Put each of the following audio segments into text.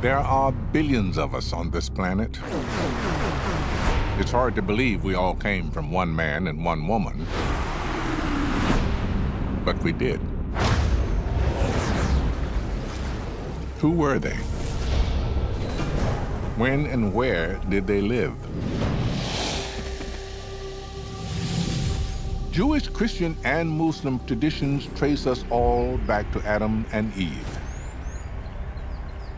There are billions of us on this planet. It's hard to believe we all came from one man and one woman, but we did. Who were they? When and where did they live? Jewish, Christian, and Muslim traditions trace us all back to Adam and Eve.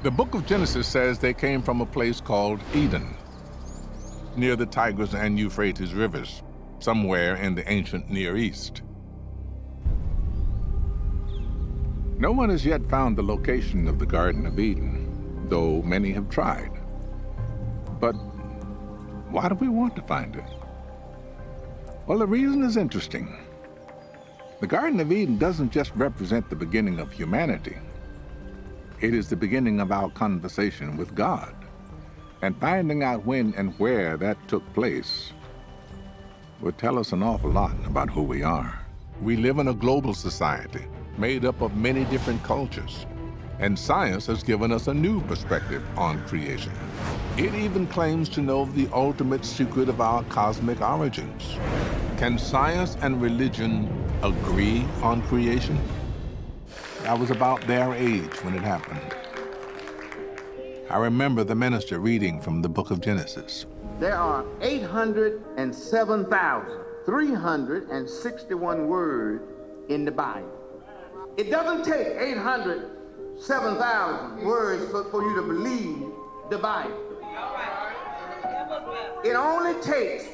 The book of Genesis says they came from a place called Eden, near the Tigris and Euphrates rivers, somewhere in the ancient Near East. No one has yet found the location of the Garden of Eden, though many have tried. But why do we want to find it? Well, the reason is interesting. The Garden of Eden doesn't just represent the beginning of humanity. It is the beginning of our conversation with God. And finding out when and where that took place would tell us an awful lot about who we are. We live in a global society made up of many different cultures, and science has given us a new perspective on creation. It even claims to know the ultimate secret of our cosmic origins. Can science and religion agree on creation? I was about their age when it happened. I remember the minister reading from the book of Genesis. There are 807,361 words in the Bible. It doesn't take 807,000 words for, for you to believe the Bible. It only takes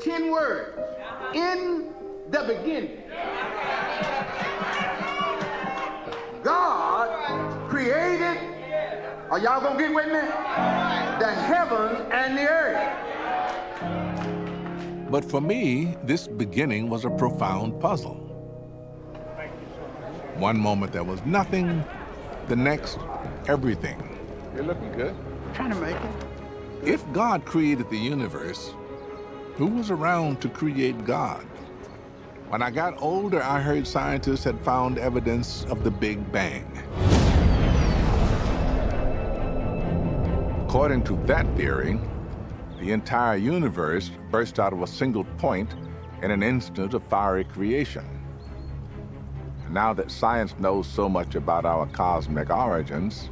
10 words in the beginning. God created, are y'all gonna get with me? The heavens and the earth. But for me, this beginning was a profound puzzle. One moment there was nothing, the next, everything. You're looking good. Trying to make it. If God created the universe, who was around to create God? When I got older, I heard scientists had found evidence of the Big Bang. According to that theory, the entire universe burst out of a single point in an instant of fiery creation. Now that science knows so much about our cosmic origins,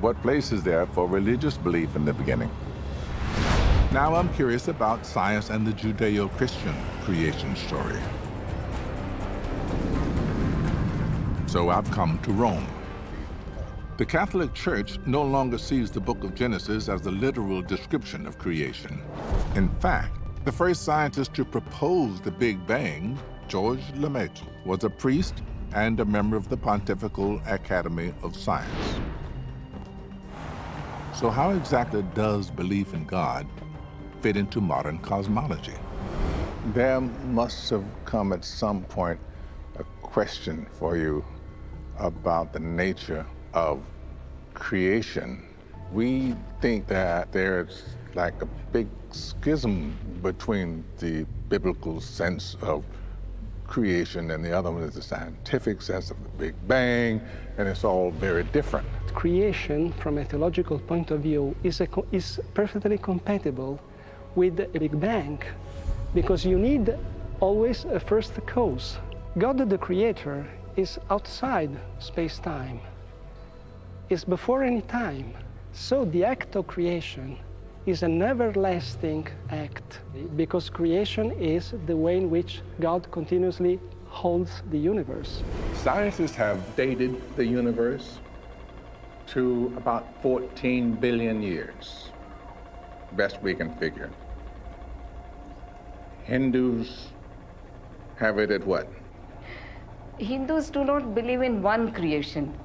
what place is there for religious belief in the beginning? Now I'm curious about science and the Judeo Christian creation story. So I've come to Rome. The Catholic Church no longer sees the book of Genesis as the literal description of creation. In fact, the first scientist to propose the Big Bang, Georges Lemaitre, was a priest and a member of the Pontifical Academy of Science. So, how exactly does belief in God fit into modern cosmology? There must have come at some point a question for you about the nature of creation. We think that there's like a big schism between the biblical sense of creation and the other one is the scientific sense of the Big Bang, and it's all very different. Creation, from a theological point of view, is, a, is perfectly compatible with a Big Bang because you need always a first cause. God the Creator is outside space time, is before any time. So the act of creation is an everlasting act because creation is the way in which God continuously holds the universe. Scientists have dated the universe to about 14 billion years, best we can figure. Hindus have it at what? Hindus do not believe in one creation.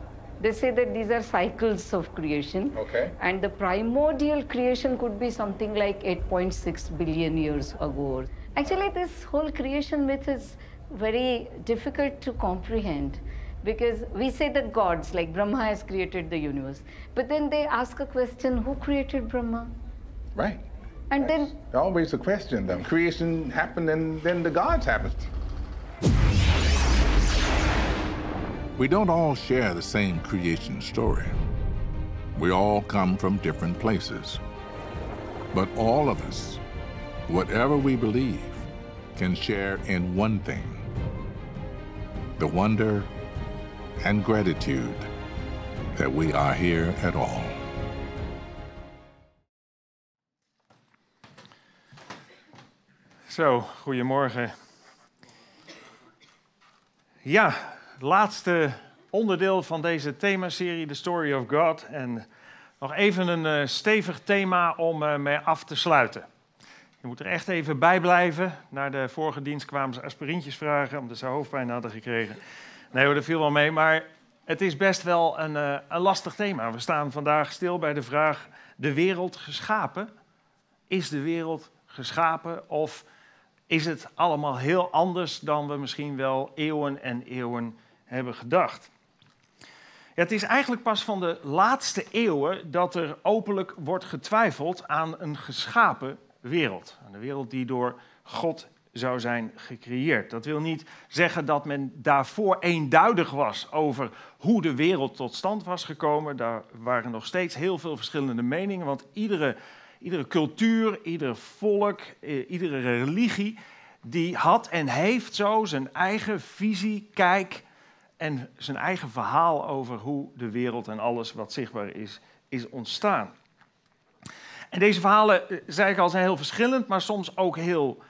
They say that these are cycles of creation. Okay. And the primordial creation could be something like 8.6 billion years ago. Actually, this whole creation myth is very difficult to comprehend because we say that gods, like Brahma, has created the universe. But then they ask a question who created Brahma? Right. And That's then always a question. Then creation happened, and then the gods happened. We don't all share the same creation story. We all come from different places. But all of us, whatever we believe, can share in one thing the wonder and gratitude that we are here at all. Zo, goedemorgen. Ja, laatste onderdeel van deze themaserie, The Story of God. En nog even een uh, stevig thema om uh, mee af te sluiten. Je moet er echt even bij blijven. Naar de vorige dienst kwamen ze aspirintjes vragen, omdat ze hoofdpijn hadden gekregen. Nee hoor, dat viel wel mee, maar het is best wel een, uh, een lastig thema. We staan vandaag stil bij de vraag, de wereld geschapen? Is de wereld geschapen of is het allemaal heel anders dan we misschien wel eeuwen en eeuwen hebben gedacht? Ja, het is eigenlijk pas van de laatste eeuwen dat er openlijk wordt getwijfeld aan een geschapen wereld. Aan de wereld die door God zou zijn gecreëerd. Dat wil niet zeggen dat men daarvoor eenduidig was over hoe de wereld tot stand was gekomen. Daar waren nog steeds heel veel verschillende meningen, want iedere, iedere cultuur, ieder volk, iedere religie, die had en heeft zo zijn eigen visie, kijk en zijn eigen verhaal over hoe de wereld en alles wat zichtbaar is, is ontstaan. En deze verhalen, eh, zei ik al, zijn heel verschillend, maar soms ook heel,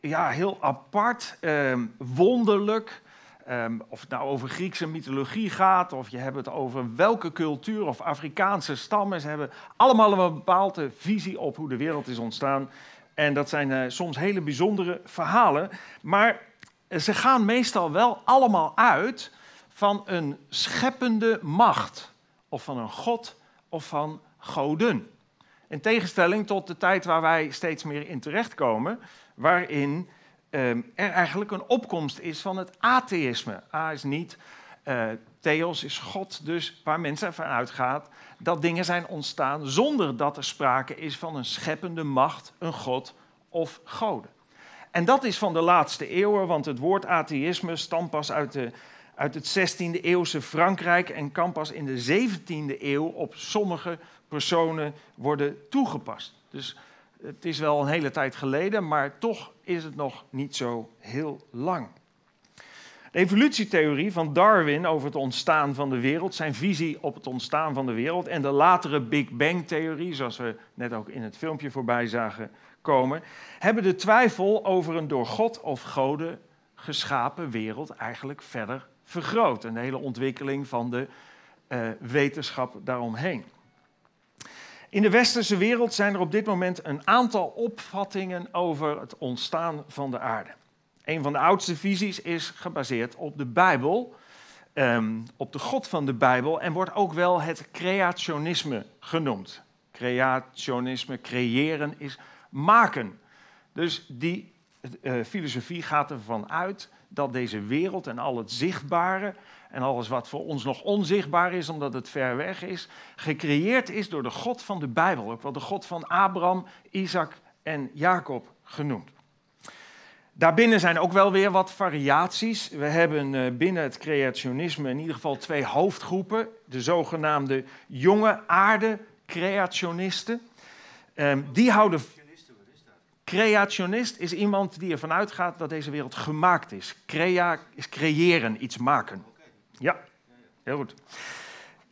ja, heel apart, eh, wonderlijk. Um, of het nou over Griekse mythologie gaat, of je hebt het over welke cultuur of Afrikaanse stammen. Ze hebben allemaal een bepaalde visie op hoe de wereld is ontstaan. En dat zijn uh, soms hele bijzondere verhalen. Maar ze gaan meestal wel allemaal uit van een scheppende macht. Of van een god of van goden. In tegenstelling tot de tijd waar wij steeds meer in terechtkomen, waarin um, er eigenlijk een opkomst is van het atheïsme. A is niet, uh, theos is God, dus waar mensen ervan uitgaan dat dingen zijn ontstaan zonder dat er sprake is van een scheppende macht, een god of goden. En dat is van de laatste eeuwen, want het woord atheïsme stamt pas uit, de, uit het 16e eeuwse Frankrijk en kan pas in de 17e eeuw op sommige personen worden toegepast. Dus het is wel een hele tijd geleden, maar toch is het nog niet zo heel lang. De evolutietheorie van Darwin over het ontstaan van de wereld, zijn visie op het ontstaan van de wereld en de latere Big Bang-theorie, zoals we net ook in het filmpje voorbij zagen komen, hebben de twijfel over een door God of goden geschapen wereld eigenlijk verder vergroot. En de hele ontwikkeling van de uh, wetenschap daaromheen. In de westerse wereld zijn er op dit moment een aantal opvattingen over het ontstaan van de aarde. Een van de oudste visies is gebaseerd op de Bijbel, um, op de God van de Bijbel, en wordt ook wel het creationisme genoemd. Creationisme, creëren is maken. Dus die uh, filosofie gaat ervan uit dat deze wereld en al het zichtbare en alles wat voor ons nog onzichtbaar is, omdat het ver weg is, gecreëerd is door de God van de Bijbel, ook wel de God van Abraham, Isaac en Jacob genoemd. Daarbinnen zijn ook wel weer wat variaties. We hebben eh, binnen het creationisme in ieder geval twee hoofdgroepen. De zogenaamde jonge aarde creationisten. Ehm, die houden Creationist is iemand die ervan uitgaat dat deze wereld gemaakt is. Crea is creëren, iets maken. Ja, heel goed.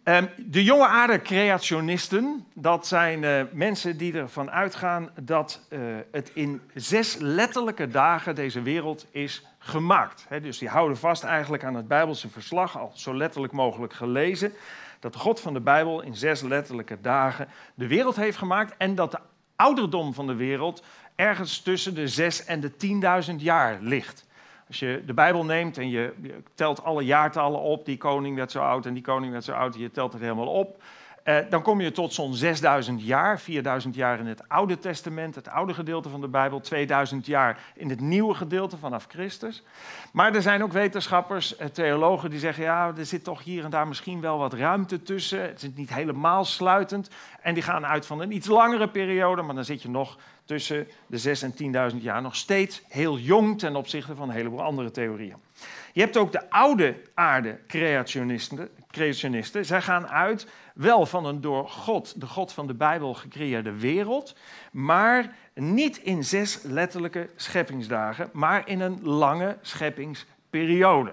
Um, de jonge aarde creationisten, dat zijn uh, mensen die ervan uitgaan dat uh, het in zes letterlijke dagen deze wereld is gemaakt. Dus die houden vast eigenlijk aan het Bijbelse verslag, al zo letterlijk mogelijk gelezen, dat God van de Bijbel in zes letterlijke dagen de wereld heeft gemaakt en dat de ouderdom van de wereld ergens tussen de 6 en de 10.000 jaar ligt. Als je de Bijbel neemt en je, telt alle jaartallen op, die koning werd zo oud en die koning werd zo oud, en je telt het helemaal op, eh, dan kom je tot zo'n 6000 jaar, 4000 jaar in het Oude Testament, het oude gedeelte van de Bijbel, 2000 jaar in het nieuwe gedeelte vanaf Christus. Maar er zijn ook wetenschappers, eh, theologen, die zeggen, ja, er zit toch hier en daar misschien wel wat ruimte tussen. Het is niet helemaal sluitend. En die gaan uit van een iets langere periode, maar dan zit je nog tussen de 6 en 10.000 jaar nog steeds heel jong ten opzichte van een heleboel andere theorieën. Je hebt ook de oude aarde creationisten, creationisten. Zij gaan uit wel van een door God, de God van de Bijbel, gecreëerde wereld, maar niet in zes letterlijke scheppingsdagen, maar in een lange scheppingsperiode.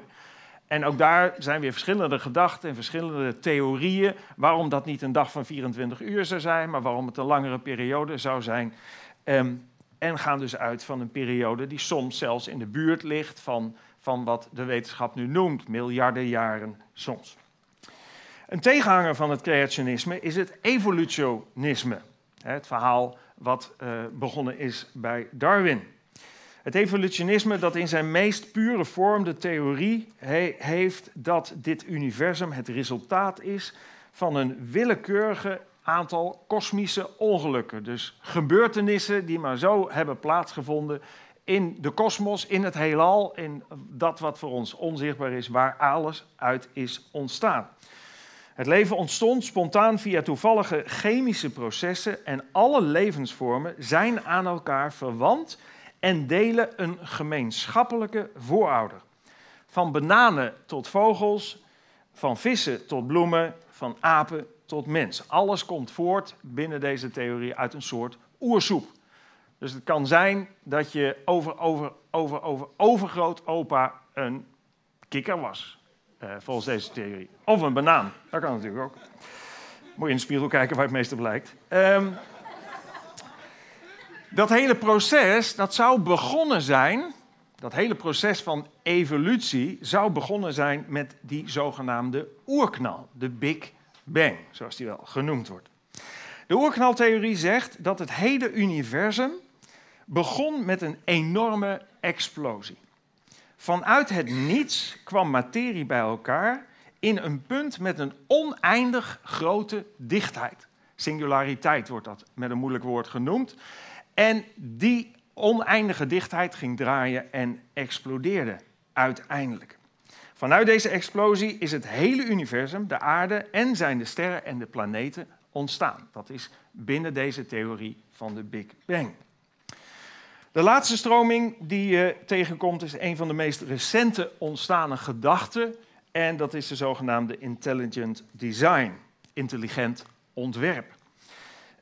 En ook daar zijn weer verschillende gedachten en verschillende theorieën waarom dat niet een dag van 24 uur zou zijn, maar waarom het een langere periode zou zijn. Ehm, en gaan dus uit van een periode die soms zelfs in de buurt ligt van, van wat de wetenschap nu noemt, miljarden jaren soms. Een tegenhanger van het creationisme is het evolutionisme. Het verhaal wat uh, begonnen is bij Darwin. Het evolutionisme dat in zijn meest pure vorm de theorie he heeft dat dit universum het resultaat is van een willekeurige aantal kosmische ongelukken. Dus gebeurtenissen die maar zo hebben plaatsgevonden in de kosmos, in het heelal, in dat wat voor ons onzichtbaar is, waar alles uit is ontstaan. Het leven ontstond spontaan via toevallige chemische processen en alle levensvormen zijn aan elkaar verwant en delen een gemeenschappelijke voorouder. Van bananen tot vogels, van vissen tot bloemen, van apen tot mens. Alles komt voort binnen deze theorie uit een soort oersoep. Dus het kan zijn dat je over, over, over, over, overgroot opa een kikker was. Uh, volgens deze theorie. Of een banaan. Dat kan natuurlijk ook. Moet je in de spiegel kijken waar het meeste blijkt. Um, dat hele proces, dat zou begonnen zijn, dat hele proces van evolutie zou begonnen zijn met die zogenaamde oerknal, de Big Bang, zoals die wel genoemd wordt. De oerknaltheorie zegt dat het hele universum begon met een enorme explosie. Vanuit het niets kwam materie bij elkaar in een punt met een oneindig grote dichtheid. Singulariteit wordt dat met een moeilijk woord genoemd. En die oneindige dichtheid ging draaien en explodeerde uiteindelijk. Vanuit deze explosie is het hele universum, de aarde en zijn de sterren en de planeten ontstaan. Dat is binnen deze theorie van de Big Bang. De laatste stroming die je tegenkomt is een van de meest recente ontstane gedachten. En dat is de zogenaamde intelligent design, intelligent ontwerp.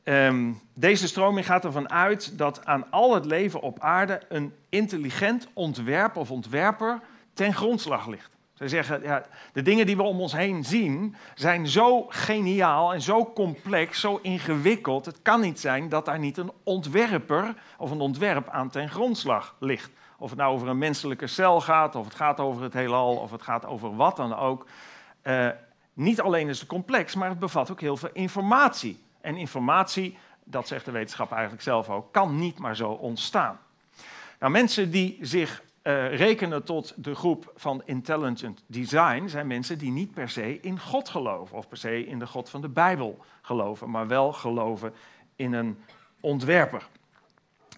Um, deze stroming gaat ervan uit dat aan al het leven op aarde een intelligent ontwerp of ontwerper ten grondslag ligt. Zij zeggen, ja, de dingen die we om ons heen zien zijn zo geniaal en zo complex, zo ingewikkeld. Het kan niet zijn dat daar niet een ontwerper of een ontwerp aan ten grondslag ligt. Of het nou over een menselijke cel gaat, of het gaat over het heelal, of het gaat over wat dan ook. Uh, niet alleen is het complex, maar het bevat ook heel veel informatie. En informatie, dat zegt de wetenschap eigenlijk zelf ook, kan niet maar zo ontstaan. Nou, mensen die zich uh, rekenen tot de groep van intelligent design zijn mensen die niet per se in God geloven of per se in de God van de Bijbel geloven, maar wel geloven in een ontwerper.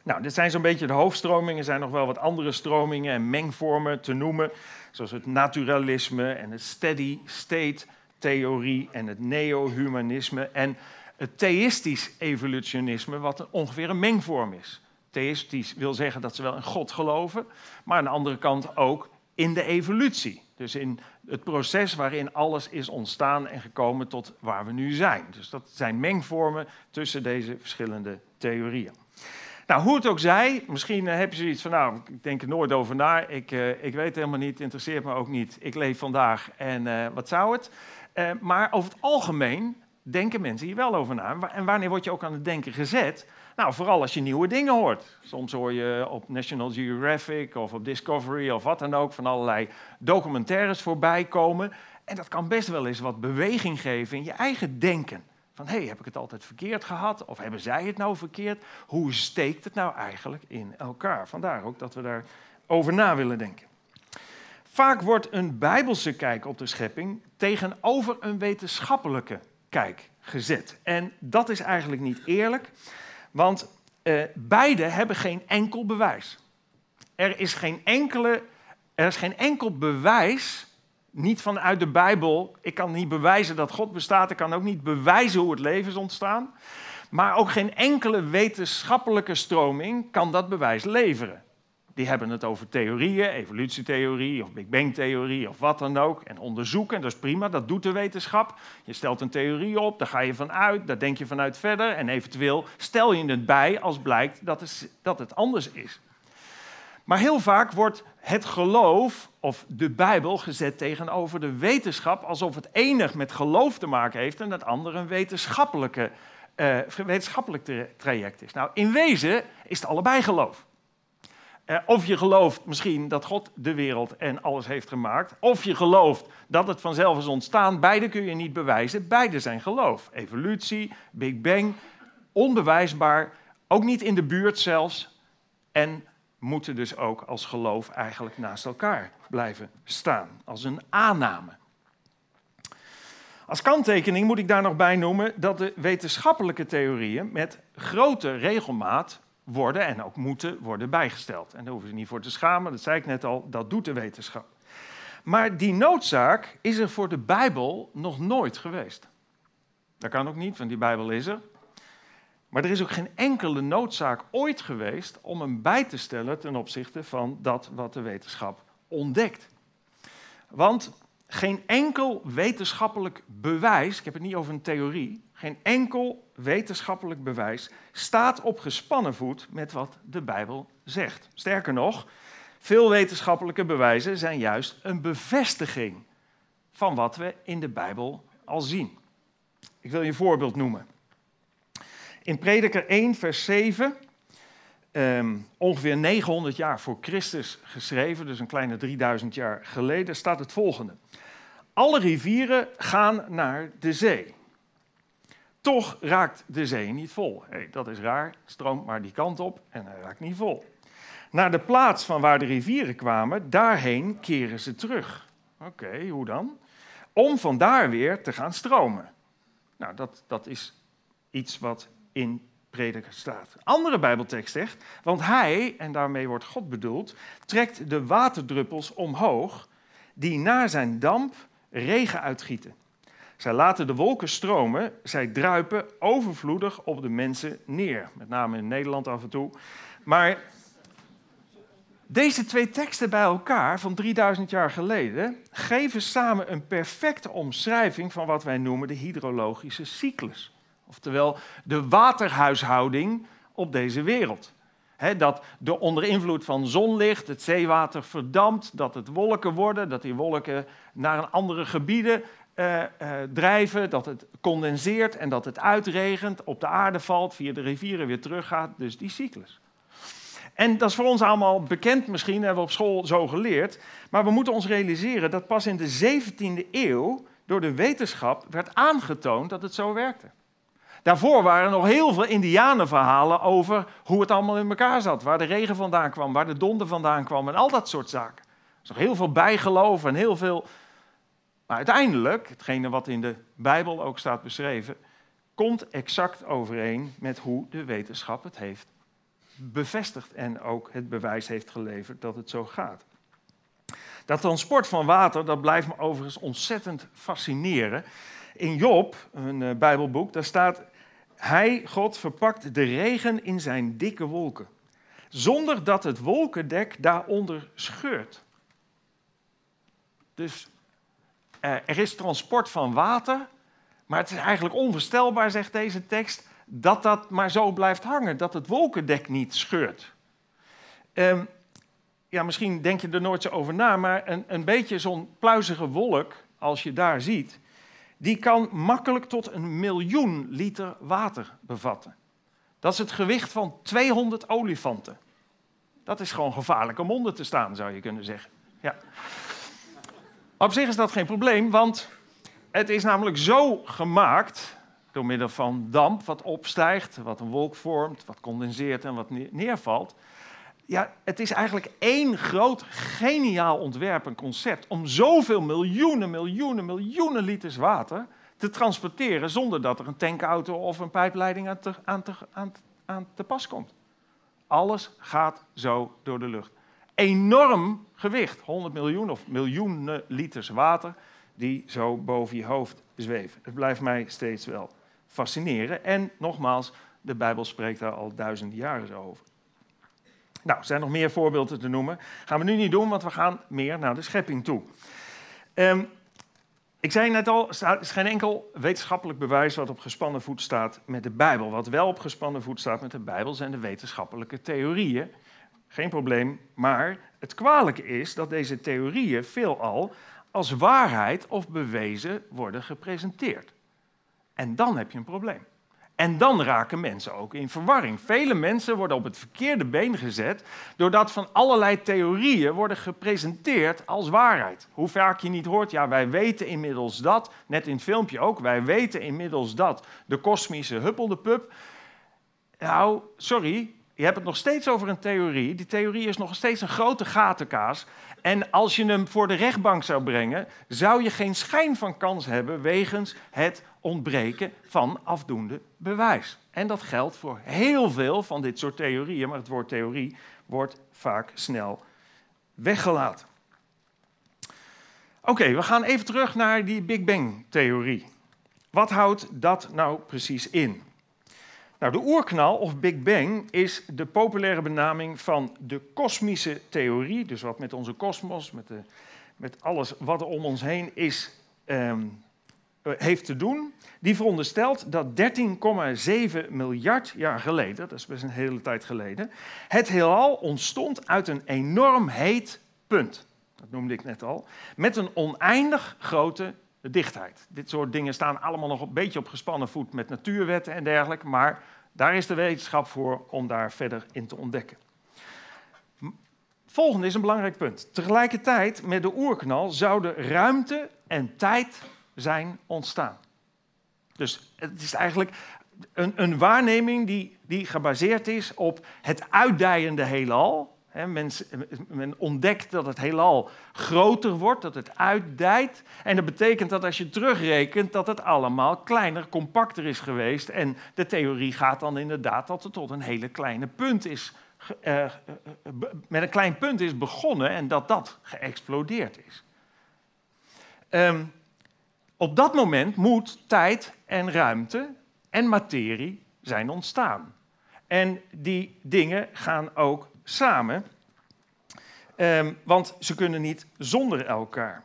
Nou, dit zijn zo'n beetje de hoofdstromingen. Er zijn nog wel wat andere stromingen en mengvormen te noemen, zoals het naturalisme en het steady state theorie en het neo-humanisme en het theïstisch evolutionisme, wat ongeveer een mengvorm is. Theïstisch wil zeggen dat ze wel in God geloven, maar aan de andere kant ook in de evolutie. Dus in het proces waarin alles is ontstaan en gekomen tot waar we nu zijn. Dus dat zijn mengvormen tussen deze verschillende theorieën. Nou, hoe het ook zij, misschien eh, heb je zoiets van, nou, ik denk er nooit over na, ik, uh, ik weet helemaal niet, interesseert me ook niet, ik leef vandaag en uh, wat zou het? Uh, maar over het algemeen denken mensen hier wel over na. En wanneer word je ook aan het denken gezet? Nou, vooral als je nieuwe dingen hoort. Soms hoor je op National Geographic of op Discovery of wat dan ook van allerlei documentaires voorbij komen. En dat kan best wel eens wat beweging geven in je eigen denken. Van hé, hey, heb ik het altijd verkeerd gehad? Of hebben zij het nou verkeerd? Hoe steekt het nou eigenlijk in elkaar? Vandaar ook dat we daar over na willen denken. Vaak wordt een bijbelse kijk op de schepping tegenover een wetenschappelijke kijk gezet. En dat is eigenlijk niet eerlijk, want uh, beide hebben geen enkel bewijs. Er is geen, enkele, er is geen enkel bewijs, niet vanuit de Bijbel. Ik kan niet bewijzen dat God bestaat, ik kan ook niet bewijzen hoe het leven is ontstaan. Maar ook geen enkele wetenschappelijke stroming kan dat bewijs leveren. Die hebben het over theorieën, evolutietheorie of Big Bang theorie of wat dan ook. En onderzoeken, dat is prima, dat doet de wetenschap. Je stelt een theorie op, daar ga je vanuit, daar denk je vanuit verder. En eventueel stel je het bij als blijkt dat het, anders is. Maar heel vaak wordt het geloof of de Bijbel gezet tegenover de wetenschap, alsof het enig met geloof te maken heeft en het andere een wetenschappelijke, uh, wetenschappelijk traject is. Nou, in wezen is het allebei geloof. Uh, of je gelooft misschien dat God de wereld en alles heeft gemaakt, of je gelooft dat het vanzelf is ontstaan, beide kun je niet bewijzen, beide zijn geloof. Evolutie, Big Bang, onbewijsbaar, ook niet in de buurt zelfs. En moeten dus ook als geloof eigenlijk naast elkaar blijven staan, als een aanname. Als kanttekening moet ik daar nog bij noemen dat de wetenschappelijke theorieën met grote regelmaat worden en ook moeten worden bijgesteld. En daar hoeven ze niet voor te schamen, dat zei ik net al, dat doet de wetenschap. Maar die noodzaak is er voor de Bijbel nog nooit geweest. Dat kan ook niet, want die Bijbel is er. Maar er is ook geen enkele noodzaak ooit geweest om hem bij te stellen ten opzichte van dat wat de wetenschap ontdekt. Want geen enkel wetenschappelijk bewijs, ik heb het niet over een theorie, geen enkel wetenschappelijk bewijs staat op gespannen voet met wat de Bijbel zegt. Sterker nog, veel wetenschappelijke bewijzen zijn juist een bevestiging van wat we in de Bijbel al zien. Ik wil je een voorbeeld noemen. In Prediker 1, vers 7, ehm, ongeveer 900 jaar voor Christus geschreven, dus een kleine 3000 jaar geleden, staat het volgende. Alle rivieren gaan naar de zee. Toch raakt de zee niet vol. Hey, dat is raar, stroomt maar die kant op en hij raakt niet vol. Naar de plaats van waar de rivieren kwamen, daarheen keren ze terug. Oké, hoe dan? Om vandaar weer te gaan stromen. Nou, dat, dat is iets wat in prediker staat. Andere Bijbeltekst zegt, want hij, en daarmee wordt God bedoeld, trekt de waterdruppels omhoog die naar zijn damp regen uitgieten. Zij laten de wolken stromen, zij druipen overvloedig op de mensen neer. Met name in Nederland af en toe. Maar deze twee teksten bij elkaar van 3000 jaar geleden geven samen een perfecte omschrijving van wat wij noemen de hydrologische cyclus. Oftewel de waterhuishouding op deze wereld. dat de onder invloed van zonlicht het zeewater verdampt, dat het wolken worden, dat die wolken naar andere gebieden uh, uh, drijven, dat het condenseert en dat het uitregent, op de aarde valt, via de rivieren weer teruggaat. Dus die cyclus. En dat is voor ons allemaal bekend misschien, hebben we op school zo geleerd. Maar we moeten ons realiseren dat pas in de 17e eeuw door de wetenschap werd aangetoond dat het zo werkte. Daarvoor waren er nog heel veel indianenverhalen over hoe het allemaal in elkaar zat. Waar de regen vandaan kwam, waar de donder vandaan kwam en al dat soort zaken. Er is nog heel veel bijgeloof en heel veel... Maar uiteindelijk, hetgene wat in de Bijbel ook staat beschreven... komt exact overeen met hoe de wetenschap het heeft bevestigd... en ook het bewijs heeft geleverd dat het zo gaat. Dat transport van water, dat blijft me overigens ontzettend fascineren in Job, een uh, Bijbelboek, daar staat: Hij, God, verpakt de regen in zijn dikke wolken, zonder dat het wolkendek daaronder scheurt. Dus uh, er is transport van water, maar het is eigenlijk onvoorstelbaar, zegt deze tekst, dat dat maar zo blijft hangen, dat het wolkendek niet scheurt. Um, ja, misschien denk je er nooit zo over na, maar een, een beetje zo'n pluizige wolk, als je daar ziet, die kan makkelijk tot een miljoen liter water bevatten. Dat is het gewicht van 200 olifanten. Dat is gewoon gevaarlijk om onder te staan, zou je kunnen zeggen. Ja. Op zich is dat geen probleem, want het is namelijk zo gemaakt, door middel van damp wat opstijgt, wat een wolk vormt, wat condenseert en wat neervalt, ja, het is eigenlijk één groot geniaal ontwerp en concept om zoveel miljoenen, miljoenen, miljoenen liters water te transporteren zonder dat er een tankauto of een pijpleiding aan te, aan te pas komt. Alles gaat zo door de lucht. Enorm gewicht, 100 miljoen of miljoenen liters water die zo boven je hoofd zweven. Het blijft mij steeds wel fascineren. En nogmaals, de Bijbel spreekt daar al duizenden jaren over. Nou, er zijn nog meer voorbeelden te noemen. Gaan we nu niet doen, want we gaan meer naar de schepping toe. Ehm, ik zei net al, er is geen enkel wetenschappelijk bewijs wat op gespannen voet staat met de Bijbel. Wat wel op gespannen voet staat met de Bijbel zijn de wetenschappelijke theorieën. Geen probleem, maar het kwalijke is dat deze theorieën veelal als waarheid of bewezen worden gepresenteerd. En dan heb je een probleem. En dan raken mensen ook in verwarring. Vele mensen worden op het verkeerde been gezet doordat van allerlei theorieën worden gepresenteerd als waarheid. Hoe vaak je niet hoort, ja, wij weten inmiddels dat, net in het filmpje ook, wij weten inmiddels dat de kosmische huppeldepup. Nou, sorry, je hebt het nog steeds over een theorie. Die theorie is nog steeds een grote gatenkaas. En als je hem voor de rechtbank zou brengen, zou je geen schijn van kans hebben wegens het ontbreken van afdoende bewijs. En dat geldt voor heel veel van dit soort theorieën, maar het woord theorie wordt vaak snel weggelaten. Oké, we gaan even terug naar die Big Bang-theorie. Wat houdt dat nou precies in? Nou, de oerknal of Big Bang is de populaire benaming van de kosmische theorie. Dus wat met onze kosmos, met, met alles wat er om ons heen is, ehm, eh, heeft te doen. Die veronderstelt dat 13,7 miljard jaar geleden, dat is best een hele tijd geleden, het heelal ontstond uit een enorm heet punt. Dat noemde ik net al. Met een oneindig grote dichtheid. Dit soort dingen staan allemaal nog een beetje op gespannen voet met natuurwetten en dergelijke, maar daar is de wetenschap voor om daar verder in te ontdekken. Volgende is een belangrijk punt. Tegelijkertijd met de oerknal zouden ruimte en tijd zijn ontstaan. Dus het is eigenlijk een, een waarneming die, die gebaseerd is op het uitdijende heelal. Men, men, ontdekt dat het heelal groter wordt, dat het uitdijt. En dat betekent dat als je terugrekent, dat het allemaal kleiner, compacter is geweest. En de theorie gaat dan inderdaad dat het tot een hele kleine punt is. Uh, met een klein punt is begonnen en dat dat geëxplodeerd is. Um, op dat moment moet tijd en ruimte en materie zijn ontstaan. En die dingen gaan ook samen, um, want ze kunnen niet zonder elkaar.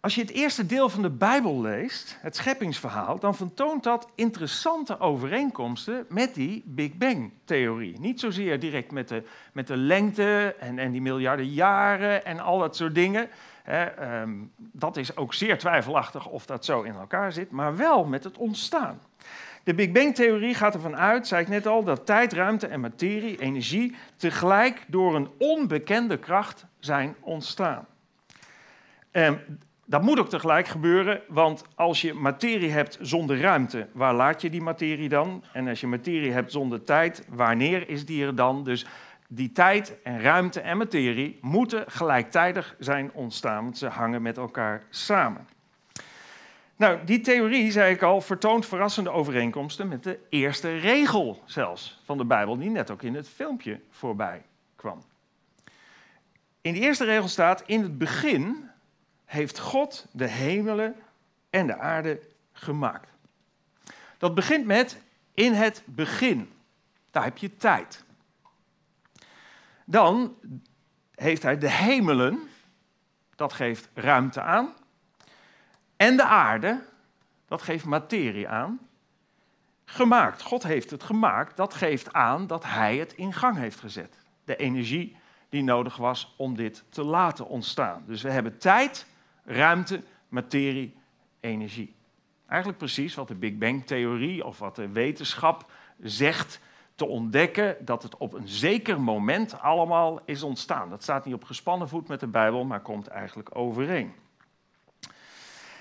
Als je het eerste deel van de Bijbel leest, het scheppingsverhaal, dan vertoont dat interessante overeenkomsten met die Big Bang-theorie. Niet zozeer direct met de, met de lengte en, en die miljarden jaren en al dat soort dingen. Ehm, dat is ook zeer twijfelachtig of dat zo in elkaar zit, maar wel met het ontstaan. De Big Bang-theorie gaat ervan uit, zei ik net al, dat tijd, ruimte en materie, energie, tegelijk door een onbekende kracht zijn ontstaan. Um, dat moet ook tegelijk gebeuren, want als je materie hebt zonder ruimte, waar laat je die materie dan? En als je materie hebt zonder tijd, wanneer is die er dan? Dus die tijd en ruimte en materie moeten gelijktijdig zijn ontstaan, want ze hangen met elkaar samen. Nou, die theorie, zei ik al, vertoont verrassende overeenkomsten met de eerste regel zelfs van de Bijbel, die net ook in het filmpje voorbij kwam. In die eerste regel staat, in het begin heeft God de hemelen en de aarde gemaakt. Dat begint met in het begin. Daar heb je tijd. Dan heeft hij de hemelen, dat geeft ruimte aan. En de aarde, dat geeft materie aan. Gemaakt. God heeft het gemaakt. Dat geeft aan dat hij het in gang heeft gezet. De energie die nodig was om dit te laten ontstaan. Dus we hebben tijd, ruimte, materie, energie. Eigenlijk precies wat de Big Bang-theorie of wat de wetenschap zegt te ontdekken dat het op een zeker moment allemaal is ontstaan. Dat staat niet op gespannen voet met de Bijbel, maar komt eigenlijk overeen.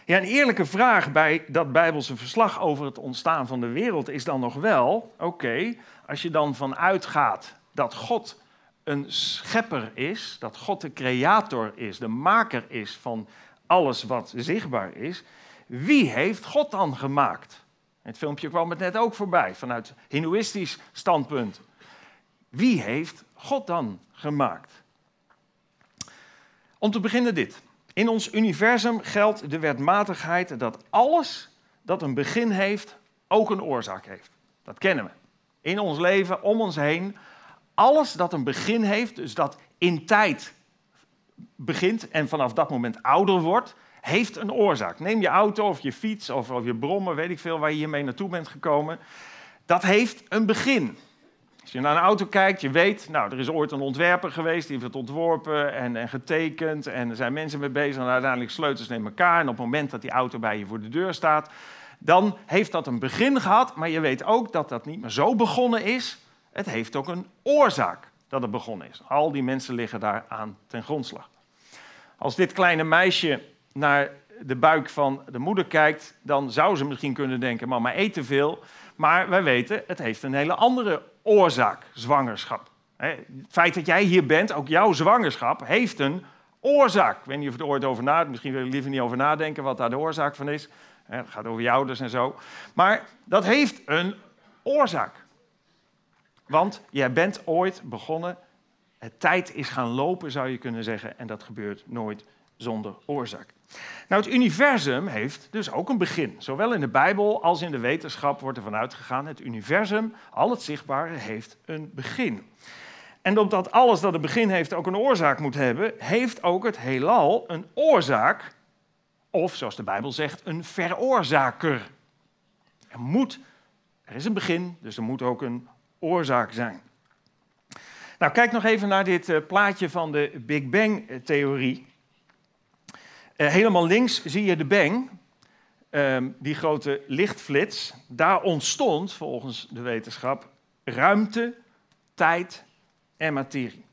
Ja, een eerlijke vraag bij dat Bijbelse verslag over het ontstaan van de wereld is dan nog wel: oké, als je dan vanuit gaat dat God een schepper is, dat God de creator is, de maker is van alles wat zichtbaar is, wie heeft God dan gemaakt? Het filmpje kwam het net ook voorbij, vanuit Hindoeïstisch standpunt. Wie heeft God dan gemaakt? Om te beginnen dit. In ons universum geldt de wetmatigheid dat alles dat een begin heeft, ook een oorzaak heeft. Dat kennen we. In ons leven, om ons heen, alles dat een begin heeft, dus dat in tijd begint en vanaf dat moment ouder wordt, heeft een oorzaak. Neem je auto of je fiets of, of je brommer, weet ik veel, waar je hiermee naartoe bent gekomen. Dat heeft een begin. Als je naar een auto kijkt, je weet, nou, er is ooit een ontwerper geweest, die heeft het ontworpen en, en getekend. En er zijn mensen mee bezig en uiteindelijk sleutels nemen elkaar. En op het moment dat die auto bij je voor de deur staat, dan heeft dat een begin gehad. Maar je weet ook dat dat niet meer zo begonnen is. Het heeft ook een oorzaak dat het begonnen is. Al die mensen liggen daar aan ten grondslag. Als dit kleine meisje naar de buik van de moeder kijkt, dan zou ze misschien kunnen denken: Mama eet te veel. Maar wij weten, het heeft een hele andere oorzaak, zwangerschap. Het feit dat jij hier bent, ook jouw zwangerschap, heeft een oorzaak. Ik weet niet of je er ooit over nadenkt, misschien wil je liever niet over nadenken wat daar de oorzaak van is. Het gaat over je ouders en zo. Maar dat heeft een oorzaak. Want jij bent ooit begonnen, het tijd is gaan lopen zou je kunnen zeggen, en dat gebeurt nooit zonder oorzaak. Nou, het universum heeft dus ook een begin. Zowel in de Bijbel als in de wetenschap wordt ervan uitgegaan, het universum, al het zichtbare, heeft een begin. En omdat alles dat een begin heeft ook een oorzaak moet hebben, heeft ook het heelal een oorzaak, of zoals de Bijbel zegt, een veroorzaker. Er moet, er is een begin, dus er moet ook een oorzaak zijn. Nou, kijk nog even naar dit eh, plaatje van de Big Bang-theorie. Uh, helemaal links zie je de Bang, uh, die grote lichtflits. Daar ontstond, volgens de wetenschap, ruimte, tijd en materie.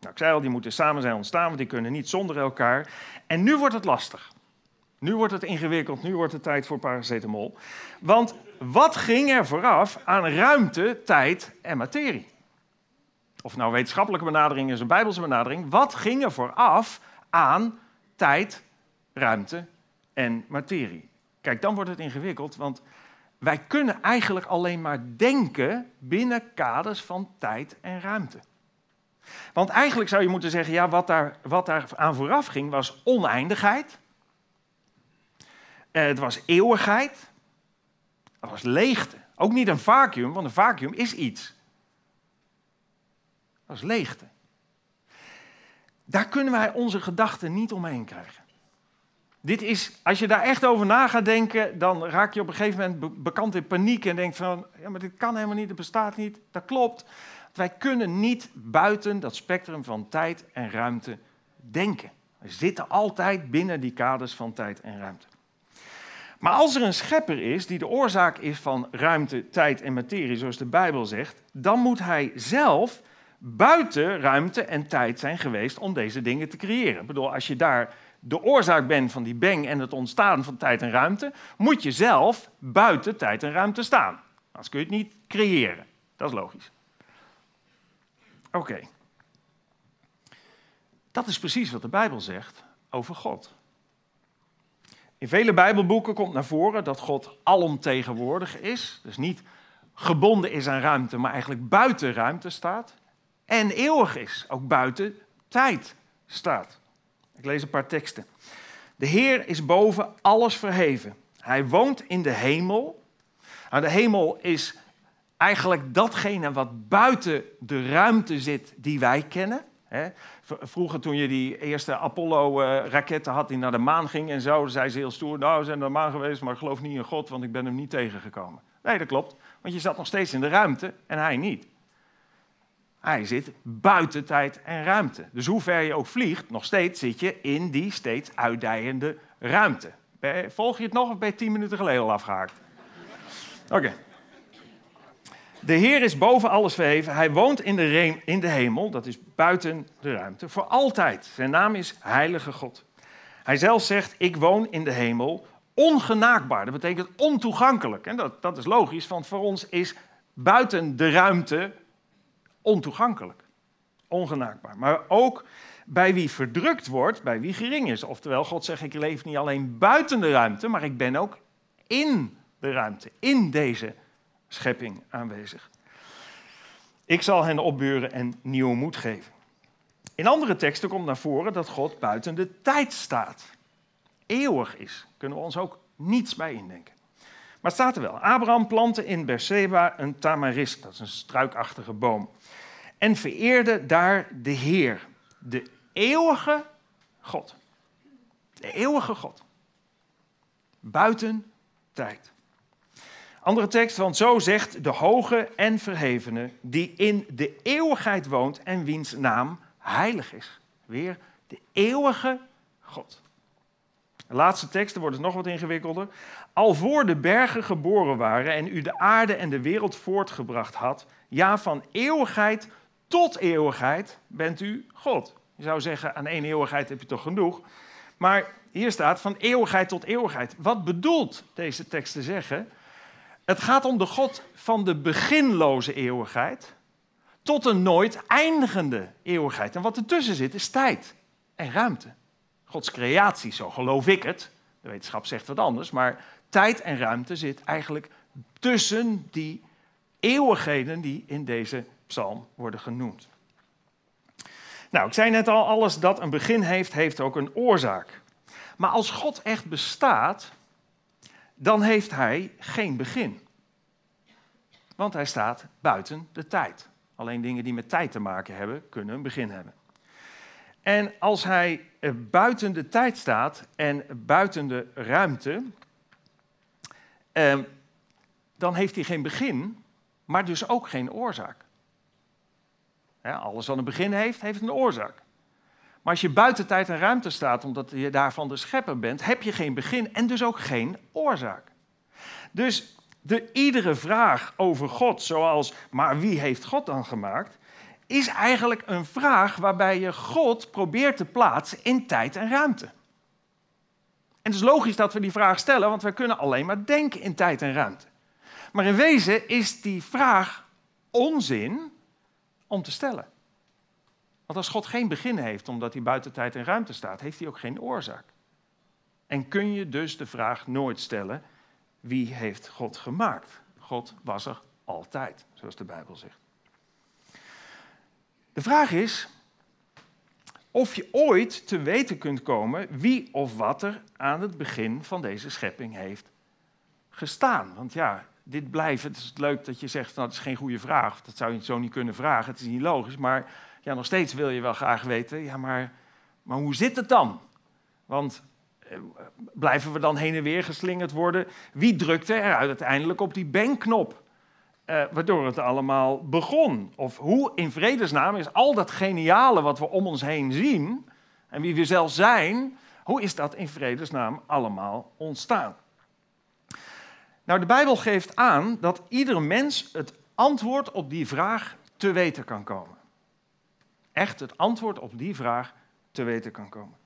Nou, ik zei al, die moeten samen zijn ontstaan, want die kunnen niet zonder elkaar. En nu wordt het lastig. Nu wordt het ingewikkeld, nu wordt het tijd voor paracetamol. Want wat ging er vooraf aan ruimte, tijd en materie? Of nou wetenschappelijke benadering is een bijbelse benadering. Wat ging er vooraf aan tijd, ruimte en materie? Kijk, dan wordt het ingewikkeld, want wij kunnen eigenlijk alleen maar denken binnen kaders van tijd en ruimte. Want eigenlijk zou je moeten zeggen, ja, wat daar, wat daar aan vooraf ging was oneindigheid. Eh, het was eeuwigheid. Het was leegte. Ook niet een vacuüm, want een vacuüm is iets. Dat is leegte. Daar kunnen wij onze gedachten niet omheen krijgen. Dit is, als je daar echt over na gaat denken, dan raak je op een gegeven moment bekant in paniek en denkt van, ja, maar dit kan helemaal niet, het bestaat niet. Dat klopt. Wij kunnen niet buiten dat spectrum van tijd en ruimte denken. We zitten altijd binnen die kaders van tijd en ruimte. Maar als er een schepper is die de oorzaak is van ruimte, tijd en materie, zoals de Bijbel zegt, dan moet hij zelf buiten ruimte en tijd zijn geweest om deze dingen te creëren. Ik bedoel, als je daar de oorzaak bent van die bang en het ontstaan van tijd en ruimte, moet je zelf buiten tijd en ruimte staan. Anders kun je het niet creëren. Dat is logisch. Oké. Dat is precies wat de Bijbel zegt over God. In vele Bijbelboeken komt naar voren dat God alomtegenwoordig is. Dus niet gebonden is aan ruimte, maar eigenlijk buiten ruimte staat. En eeuwig is, ook buiten tijd staat. Ik lees een paar teksten. De Heer is boven alles verheven. Hij woont in de hemel. Nou, de hemel is eigenlijk datgene wat buiten de ruimte zit die wij kennen. Vroeger toen je die eerste Apollo-raketten had die naar de maan ging en zo, zei ze heel stoer, nou we zijn naar de maan geweest, maar geloof niet in God, want ik ben hem niet tegengekomen. Nee, dat klopt, want je zat nog steeds in de ruimte en hij niet. Hij zit buiten tijd en ruimte. Dus hoe ver je ook vliegt, nog steeds zit je in die steeds uitdijende ruimte. Volg je het nog of ben je tien minuten geleden al afgehaakt? Oké. De Heer is boven alles verheven. Hij woont in de, in de hemel, dat is buiten de ruimte, voor altijd. Zijn naam is Heilige God. Hij zelf zegt, ik woon in de hemel, ongenaakbaar. Dat betekent ontoegankelijk. En dat, dat is logisch, want voor ons is buiten de ruimte ontoegankelijk. Ongenaakbaar. Maar ook bij wie verdrukt wordt, bij wie gering is. Oftewel, God zegt, ik leef niet alleen buiten de ruimte, maar ik ben ook in de ruimte, in deze schepping aanwezig. Ik zal hen opburen en nieuwe moed geven. In andere teksten komt naar voren dat God buiten de tijd staat. Eeuwig is. Kunnen we ons ook niets bij indenken. Maar het staat er wel. Abraham plantte in Beersheba een tamarisk, dat is een struikachtige boom. en vereerde daar de Heer, de eeuwige God. De eeuwige God. Buiten tijd. Andere tekst, want zo zegt de hoge en verhevene, die in de eeuwigheid woont en wiens naam heilig is. Weer de eeuwige God. De laatste tekst, wordt het nog wat ingewikkelder. Al voor de bergen geboren waren en u de aarde en de wereld voortgebracht had, ja, van eeuwigheid tot eeuwigheid bent u God. Je zou zeggen, aan één eeuwigheid heb je toch genoeg. Maar hier staat van eeuwigheid tot eeuwigheid. Wat bedoelt deze tekst te zeggen? Het gaat om de God van de beginloze eeuwigheid tot een nooit eindigende eeuwigheid. En wat ertussen zit is tijd en ruimte. Gods creatie, zo geloof ik het. De wetenschap zegt wat anders, maar tijd en ruimte zit eigenlijk tussen die eeuwigheden die in deze psalm worden genoemd. Nou, ik zei net al, alles dat een begin heeft, heeft ook een oorzaak. Maar als God echt bestaat, dan heeft hij geen begin. Want hij staat buiten de tijd. Alleen dingen die met tijd te maken hebben, kunnen een begin hebben. En als hij buiten de tijd staat en buiten de ruimte, ehm, dan heeft hij geen begin, maar dus ook geen oorzaak. Alles wat een begin heeft, heeft een oorzaak. Maar als je buiten tijd en ruimte staat, omdat je daarvan de schepper bent, heb je geen begin en dus ook geen oorzaak. Dus de, iedere vraag over God, zoals, maar wie heeft God dan gemaakt, is eigenlijk een vraag waarbij je God probeert te plaatsen in tijd en ruimte. En het is logisch dat we die vraag stellen, want wij kunnen alleen maar denken in tijd en ruimte. Maar in wezen is die vraag onzin om te stellen. Want als God geen begin heeft omdat hij buiten tijd en ruimte staat, heeft hij ook geen oorzaak. En kun je dus de vraag nooit stellen, wie heeft God gemaakt? God was er altijd, zoals de Bijbel zegt. De vraag is of je ooit te weten kunt komen wie of wat er aan het begin van deze schepping heeft gestaan. Want ja, dit blijft, het is leuk dat je zegt, nou, dat is geen goede vraag, dat zou je zo niet kunnen vragen, het is niet logisch, maar ja, nog steeds wil je wel graag weten, ja, maar, maar hoe zit het dan? Want eh, blijven we dan heen en weer geslingerd worden? Wie drukte er uiteindelijk op die bankknop? Uh, waardoor het allemaal begon. Of hoe in vredesnaam is al dat geniale wat we om ons heen zien en wie we zelf zijn, hoe is dat in vredesnaam allemaal ontstaan? Nou, de Bijbel geeft aan dat ieder mens het antwoord op die vraag te weten kan komen. Echt het antwoord op die vraag te weten kan komen.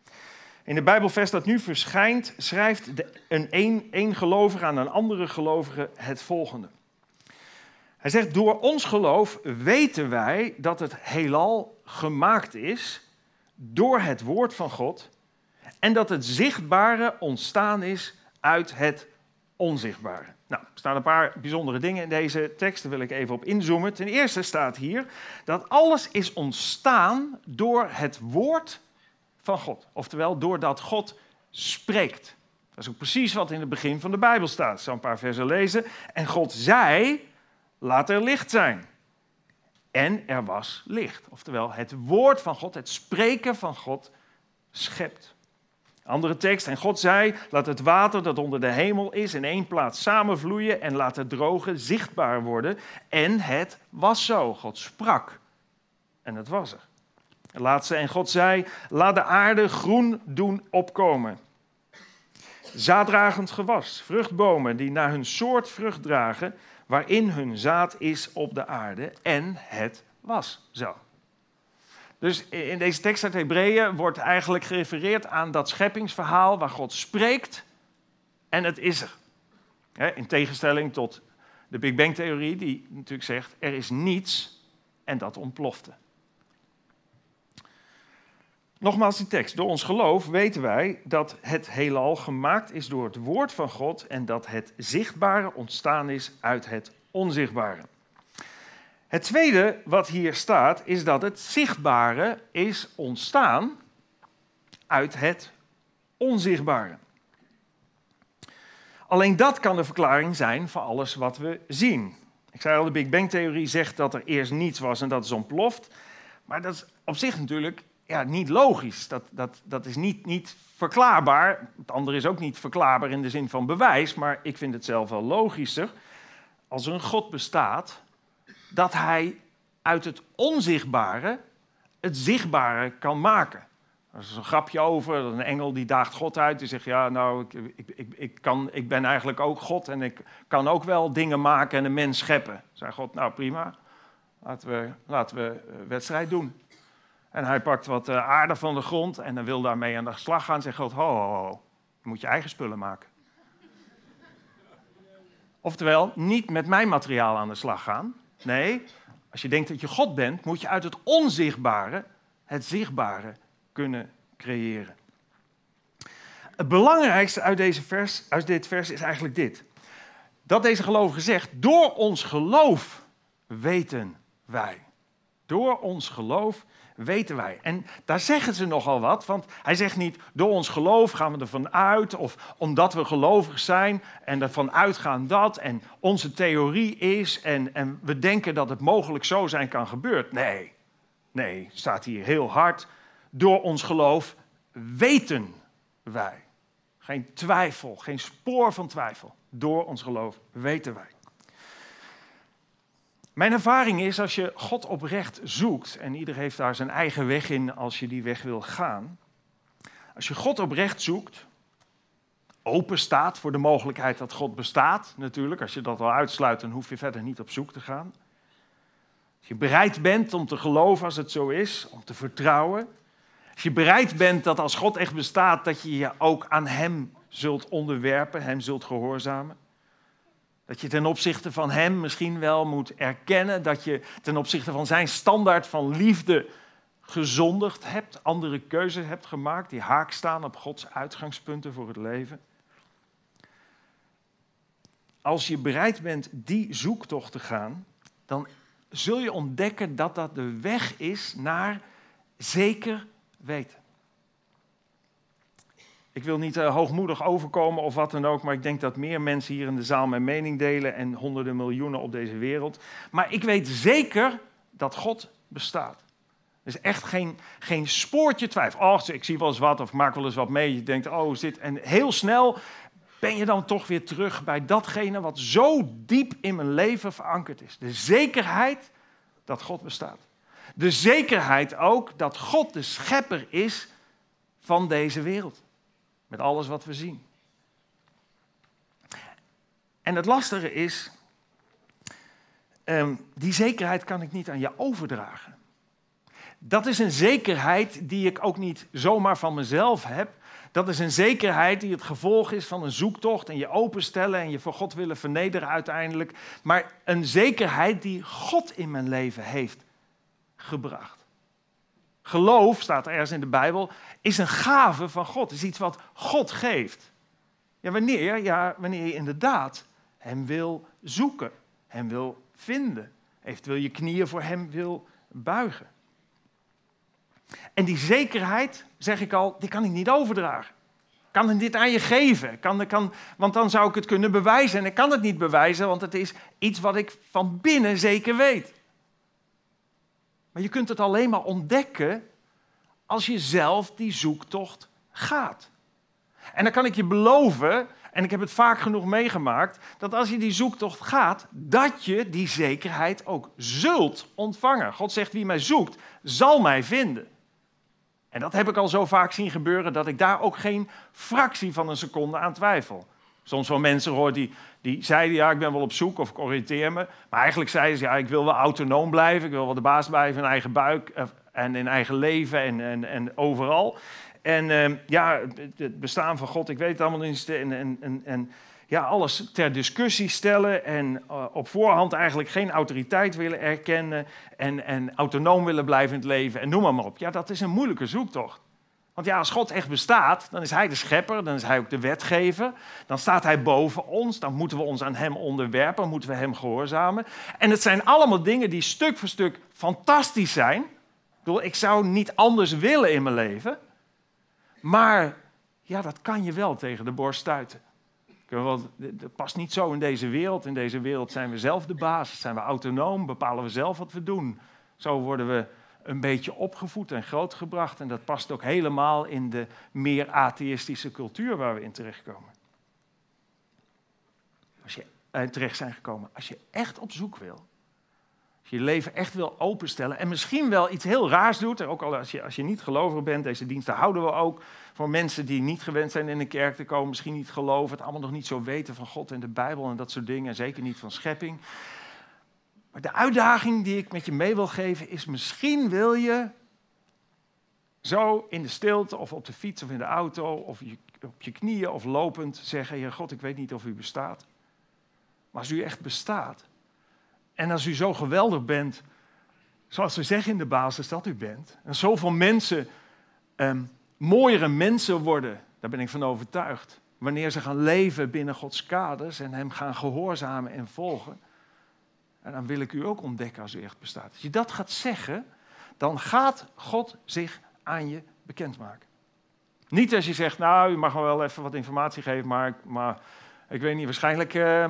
In de Bijbelvers dat nu verschijnt, schrijft een, een gelovige aan een andere gelovige het volgende. Hij zegt, door ons geloof weten wij dat het heelal gemaakt is door het woord van God en dat het zichtbare ontstaan is uit het onzichtbare. Nou, er staan een paar bijzondere dingen in deze tekst, daar wil ik even op inzoomen. Ten eerste staat hier dat alles is ontstaan door het woord van God. Oftewel, doordat God spreekt. Dat is ook precies wat in het begin van de Bijbel staat. Ik zal een paar versen lezen. En God zei, laat er licht zijn. En er was licht. Oftewel, het woord van God, het spreken van God, schept. Andere tekst, en God zei, laat het water dat onder de hemel is in één plaats samenvloeien en laat het droge zichtbaar worden. En het was zo. God sprak en het was er. Laatste, en God zei, laat de aarde groen doen opkomen. Zaaddragend gewas, vruchtbomen die naar hun soort vrucht dragen, waarin hun zaad is op de aarde. En het was zo. Dus in deze tekst uit Hebreeën wordt eigenlijk gerefereerd aan dat scheppingsverhaal waar God spreekt en het is er. In tegenstelling tot de Big Bang-theorie, die natuurlijk zegt: er is niets en dat ontplofte. Nogmaals die tekst. Door ons geloof weten wij dat het heelal gemaakt is door het woord van God en dat het zichtbare ontstaan is uit het onzichtbare. Het tweede wat hier staat is dat het zichtbare is ontstaan uit het onzichtbare. Alleen dat kan de verklaring zijn voor alles wat we zien. Ik zei al, de Big Bang-theorie zegt dat er eerst niets was en dat is ontploft. Maar dat is op zich natuurlijk ja, niet logisch. Dat, dat, dat is niet, niet verklaarbaar. Het andere is ook niet verklaarbaar in de zin van bewijs, maar ik vind het zelf wel logischer. Als er een God bestaat, dat hij uit het onzichtbare het zichtbare kan maken. Er is een grapje over, een engel die daagt God uit. Die zegt, ja, nou, ik, ik, ik, ik, kan, ik ben eigenlijk ook God en ik kan ook wel dingen maken en een mens scheppen. Zei God, nou prima, laten we, laten we wedstrijd doen. En hij pakt wat eh, aarde van de grond en dan wil daarmee aan de slag gaan. Zegt God, ho, ho, ho, je moet je eigen spullen maken. Oftewel, niet met mijn materiaal aan de slag gaan. Nee, als je denkt dat je God bent, moet je uit het onzichtbare het zichtbare kunnen creëren. Het belangrijkste uit, deze vers, uit dit vers is eigenlijk dit. Dat deze gelovige zegt, door ons geloof weten wij. Door ons geloof weten wij. En daar zeggen ze nogal wat, want hij zegt niet, door ons geloof gaan we ervan uit, of omdat we gelovig zijn en ervan uitgaan dat, en onze theorie is, en, en we denken dat het mogelijk zo zijn kan gebeuren. Nee, nee, staat hier heel hard, door ons geloof weten wij. Geen twijfel, geen spoor van twijfel. Door ons geloof weten wij. Mijn ervaring is als je God oprecht zoekt, en ieder heeft daar zijn eigen weg in als je die weg wil gaan. Als je God oprecht zoekt, open staat voor de mogelijkheid dat God bestaat, natuurlijk. Als je dat al uitsluit, dan hoef je verder niet op zoek te gaan. Als je bereid bent om te geloven als het zo is, om te vertrouwen. Als je bereid bent dat als God echt bestaat, dat je je ook aan Hem zult onderwerpen, Hem zult gehoorzamen. Dat je ten opzichte van Hem misschien wel moet erkennen dat je ten opzichte van Zijn standaard van liefde gezondigd hebt, andere keuzes hebt gemaakt die haak staan op Gods uitgangspunten voor het leven. Als je bereid bent die zoektocht te gaan, dan zul je ontdekken dat dat de weg is naar zeker weten. Ik wil niet uh, hoogmoedig overkomen of wat dan ook, maar ik denk dat meer mensen hier in de zaal mijn mening delen en honderden miljoenen op deze wereld. Maar ik weet zeker dat God bestaat. Er is echt geen, geen spoortje twijfel. Oh, ik zie wel eens wat of maak wel eens wat mee. Je denkt, oh, zit. En heel snel ben je dan toch weer terug bij datgene wat zo diep in mijn leven verankerd is. De zekerheid dat God bestaat. De zekerheid ook dat God de schepper is van deze wereld. Met alles wat we zien. En het lastige is, um, die zekerheid kan ik niet aan je overdragen. Dat is een zekerheid die ik ook niet zomaar van mezelf heb. Dat is een zekerheid die het gevolg is van een zoektocht en je openstellen en je voor God willen vernederen uiteindelijk. Maar een zekerheid die God in mijn leven heeft gebracht. Geloof, staat er ergens in de Bijbel, is een gave van God. is iets wat God geeft. Ja, wanneer? Ja, wanneer je inderdaad Hem wil zoeken, Hem wil vinden, eventueel je knieën voor Hem wil buigen. En die zekerheid, zeg ik al, die kan ik niet overdragen. Kan ik dit aan je geven? Kan, kan, want dan zou ik het kunnen bewijzen. En ik kan het niet bewijzen, want het is iets wat ik van binnen zeker weet. Maar je kunt het alleen maar ontdekken als je zelf die zoektocht gaat. En dan kan ik je beloven, en ik heb het vaak genoeg meegemaakt, dat als je die zoektocht gaat, dat je die zekerheid ook zult ontvangen. God zegt, wie mij zoekt, zal mij vinden. En dat heb ik al zo vaak zien gebeuren dat ik daar ook geen fractie van een seconde aan twijfel. Soms van mensen gehoord die, die zeiden, ja, ik ben wel op zoek of ik oriënteer me. Maar eigenlijk zeiden ze, ja, ik wil wel autonoom blijven. Ik wil wel de baas blijven in eigen buik eh, en in eigen leven en, en, en overal. En uh, ja, het bestaan van God, ik weet het allemaal niet. En, en, en, en ja, alles ter discussie stellen en uh, op voorhand eigenlijk geen autoriteit willen erkennen en, en autonoom willen blijven in het leven en noem maar, maar op. Ja, dat is een moeilijke zoektocht. Want ja, als God echt bestaat, dan is Hij de schepper, dan is Hij ook de wetgever. Dan staat Hij boven ons, dan moeten we ons aan Hem onderwerpen, moeten we Hem gehoorzamen. En het zijn allemaal dingen die stuk voor stuk fantastisch zijn. Ik bedoel, ik zou niet anders willen in mijn leven. Maar ja, dat kan je wel tegen de borst stuiten. Dat past niet zo in deze wereld. In deze wereld zijn we zelf de baas, zijn we autonoom, bepalen we zelf wat we doen. Zo worden we een beetje opgevoed en grootgebracht. En dat past ook helemaal in de meer atheïstische cultuur waar we in terechtkomen. Als je uh, terecht zijn gekomen. Als je echt op zoek wil, als je je leven echt wil openstellen en misschien wel iets heel raars doet, ook al als je, als je niet gelovig bent, deze diensten houden we ook voor mensen die niet gewend zijn in de kerk te komen, misschien niet geloven, het allemaal nog niet zo weten van God en de Bijbel en dat soort dingen, en zeker niet van schepping. Maar de uitdaging die ik met je mee wil geven is, misschien wil je zo in de stilte of op de fiets of in de auto of op je knieën of lopend zeggen, Heer God, ik weet niet of u bestaat. Maar als u echt bestaat, en als u zo geweldig bent, zoals we zeggen in de basis dat u bent, en zoveel mensen ehm, mooiere mensen worden, daar ben ik van overtuigd, wanneer ze gaan leven binnen Gods kaders en Hem gaan gehoorzamen en volgen. En dan wil ik u ook ontdekken als u echt bestaat. Als je dat gaat zeggen, dan gaat God zich aan je bekendmaken. Niet als je zegt, nou, u mag me wel even wat informatie geven, maar, maar ik weet niet, waarschijnlijk uh,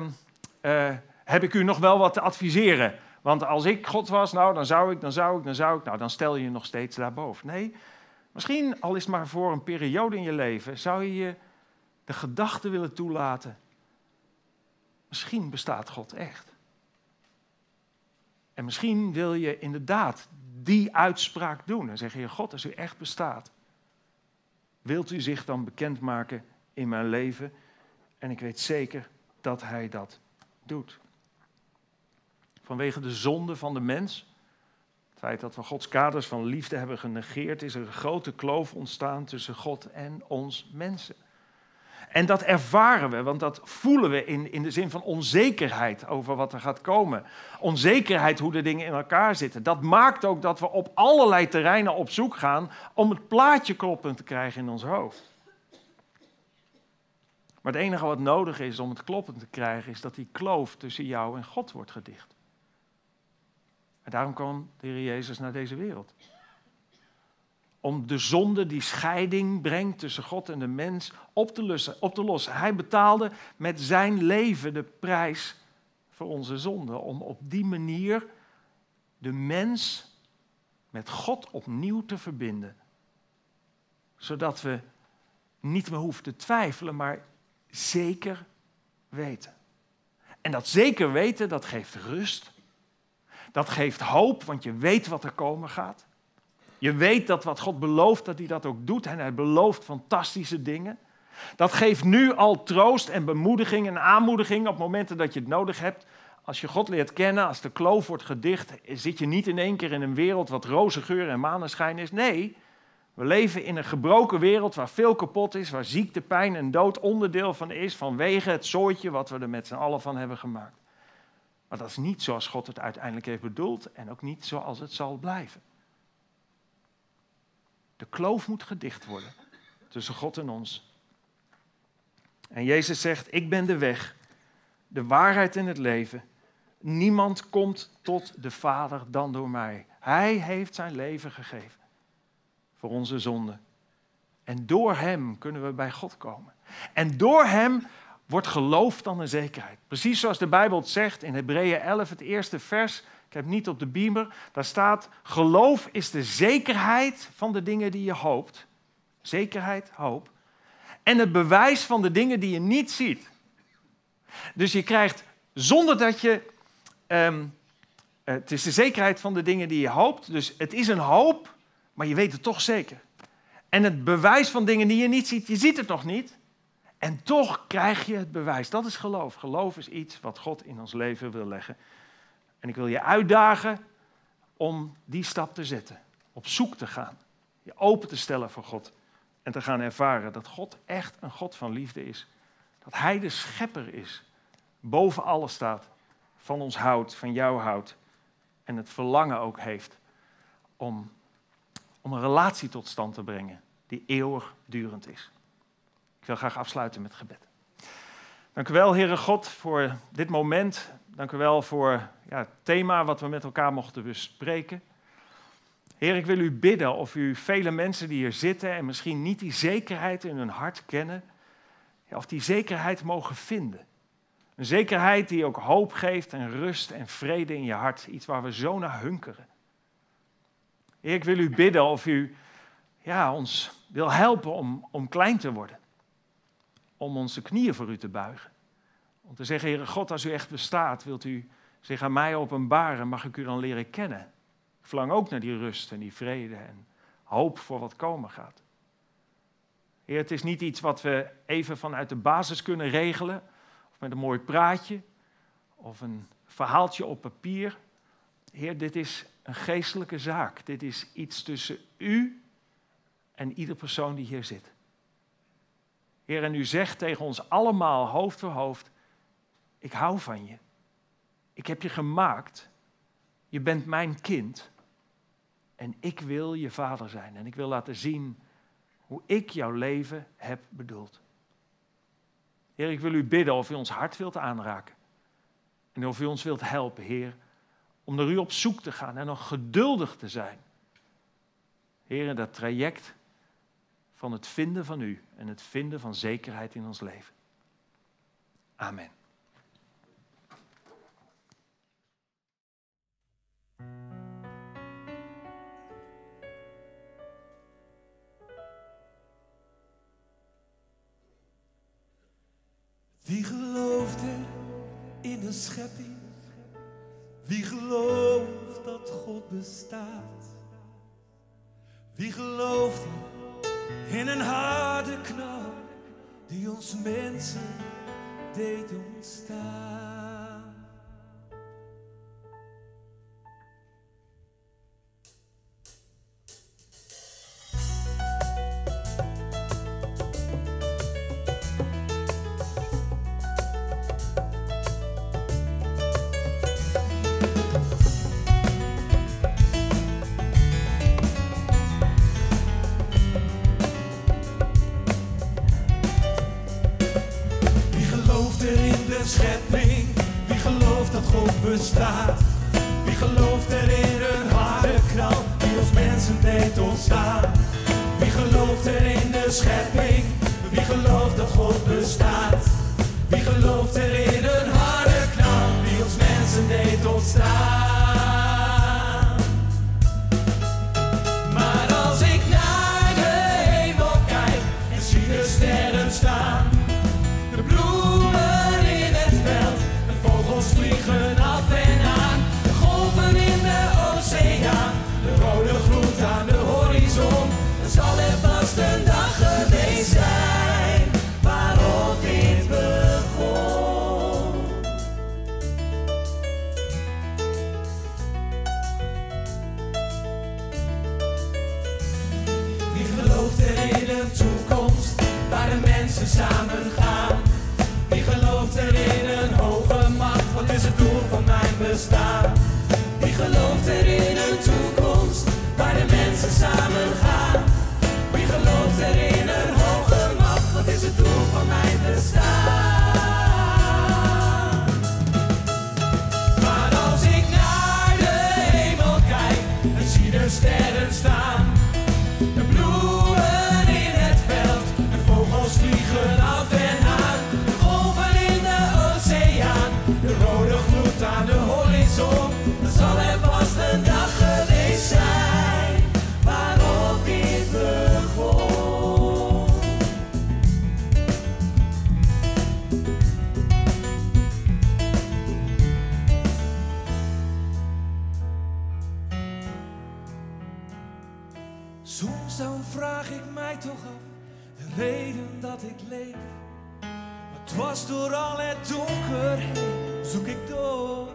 uh, heb ik u nog wel wat te adviseren. Want als ik God was, nou, dan zou ik, dan zou ik, dan zou ik. Nou, dan stel je je nog steeds daarboven. Nee, misschien al is het maar voor een periode in je leven, zou je je de gedachte willen toelaten. Misschien bestaat God echt. En misschien wil je inderdaad die uitspraak doen. En zeggen, je God, als u echt bestaat, wilt u zich dan bekendmaken in mijn leven? En ik weet zeker dat hij dat doet. Vanwege de zonde van de mens, het feit dat we Gods kaders van liefde hebben genegeerd, is er een grote kloof ontstaan tussen God en ons mensen. En dat ervaren we, want dat voelen we in, in de zin van onzekerheid over wat er gaat komen. Onzekerheid hoe de dingen in elkaar zitten. Dat maakt ook dat we op allerlei terreinen op zoek gaan om het plaatje kloppend te krijgen in ons hoofd. Maar het enige wat nodig is om het kloppend te krijgen, is dat die kloof tussen jou en God wordt gedicht. En daarom kwam de Heer Jezus naar deze wereld. Om de zonde die scheiding brengt tussen God en de mens op te, lossen, op te lossen. Hij betaalde met zijn leven de prijs voor onze zonde. Om op die manier de mens met God opnieuw te verbinden. Zodat we niet meer hoeven te twijfelen, maar zeker weten. En dat zeker weten, dat geeft rust. Dat geeft hoop, want je weet wat er komen gaat. Je weet dat wat God belooft, dat hij dat ook doet. En hij belooft fantastische dingen. Dat geeft nu al troost en bemoediging en aanmoediging op momenten dat je het nodig hebt. Als je God leert kennen, als de kloof wordt gedicht, zit je niet in één keer in een wereld wat roze geur en maneschijn is. Nee, we leven in een gebroken wereld waar veel kapot is, waar ziekte, pijn en dood onderdeel van is vanwege het soortje wat we er met z'n allen van hebben gemaakt. Maar dat is niet zoals God het uiteindelijk heeft bedoeld en ook niet zoals het zal blijven. De kloof moet gedicht worden tussen God en ons. En Jezus zegt, ik ben de weg, de waarheid en het leven. Niemand komt tot de Vader dan door mij. Hij heeft zijn leven gegeven voor onze zonden. En door Hem kunnen we bij God komen. En door Hem wordt geloof dan een zekerheid. Precies zoals de Bijbel het zegt in Hebreeën 11, het eerste vers. Heb niet op de beamer. Daar staat: geloof is de zekerheid van de dingen die je hoopt. Zekerheid, hoop. En het bewijs van de dingen die je niet ziet. Dus je krijgt zonder dat je. Ehm, het is de zekerheid van de dingen die je hoopt. Dus het is een hoop maar je weet het toch zeker. En het bewijs van dingen die je niet ziet, je ziet het nog niet. En toch krijg je het bewijs. Dat is geloof. Geloof is iets wat God in ons leven wil leggen. En ik wil je uitdagen om die stap te zetten. Op zoek te gaan. Je open te stellen voor God. En te gaan ervaren dat God echt een God van liefde is. Dat Hij de schepper is. Boven alles staat. Van ons houdt, van jou houdt. En het verlangen ook heeft om om een relatie tot stand te brengen die eeuwigdurend is. Ik wil graag afsluiten met gebed. Dank u wel, Heere God, voor dit moment. Dank u wel voor ja, het thema wat we met elkaar mochten bespreken. Heer, ik wil u bidden of u vele mensen die hier zitten en misschien niet die zekerheid in hun hart kennen, ja, of die zekerheid mogen vinden. Een zekerheid die ook hoop geeft en rust en vrede in je hart. Iets waar we zo naar hunkeren. Heer, ik wil u bidden of u ja, ons wil helpen om, om klein te worden. Om onze knieën voor u te buigen. Om te zeggen, Heere God, als u echt bestaat, wilt u zich aan mij openbaren, mag ik u dan leren kennen. Ik verlang ook naar die rust en die vrede en hoop voor wat komen gaat. Heer, het is niet iets wat we even vanuit de basis kunnen regelen, of met een mooi praatje, of een verhaaltje op papier. Heer, dit is een geestelijke zaak. Dit is iets tussen u en ieder persoon die hier zit. Heer, en u zegt tegen ons allemaal hoofd voor hoofd, ik hou van je. Ik heb je gemaakt. Je bent mijn kind. En ik wil je vader zijn. En ik wil laten zien hoe ik jouw leven heb bedoeld. Heer, ik wil u bidden of u ons hart wilt aanraken. En of u ons wilt helpen, Heer, om naar u op zoek te gaan en nog geduldig te zijn. Heer, dat traject van het vinden van u en het vinden van zekerheid in ons leven. Amen. Wie gelooft er in de schepping? Wie gelooft dat God bestaat? Wie gelooft er in een harde knal die ons mensen deed ontstaan? Schepping? Wie gelooft dat God bestaat? Leef. Maar dwars door al het donker heen zoek ik door,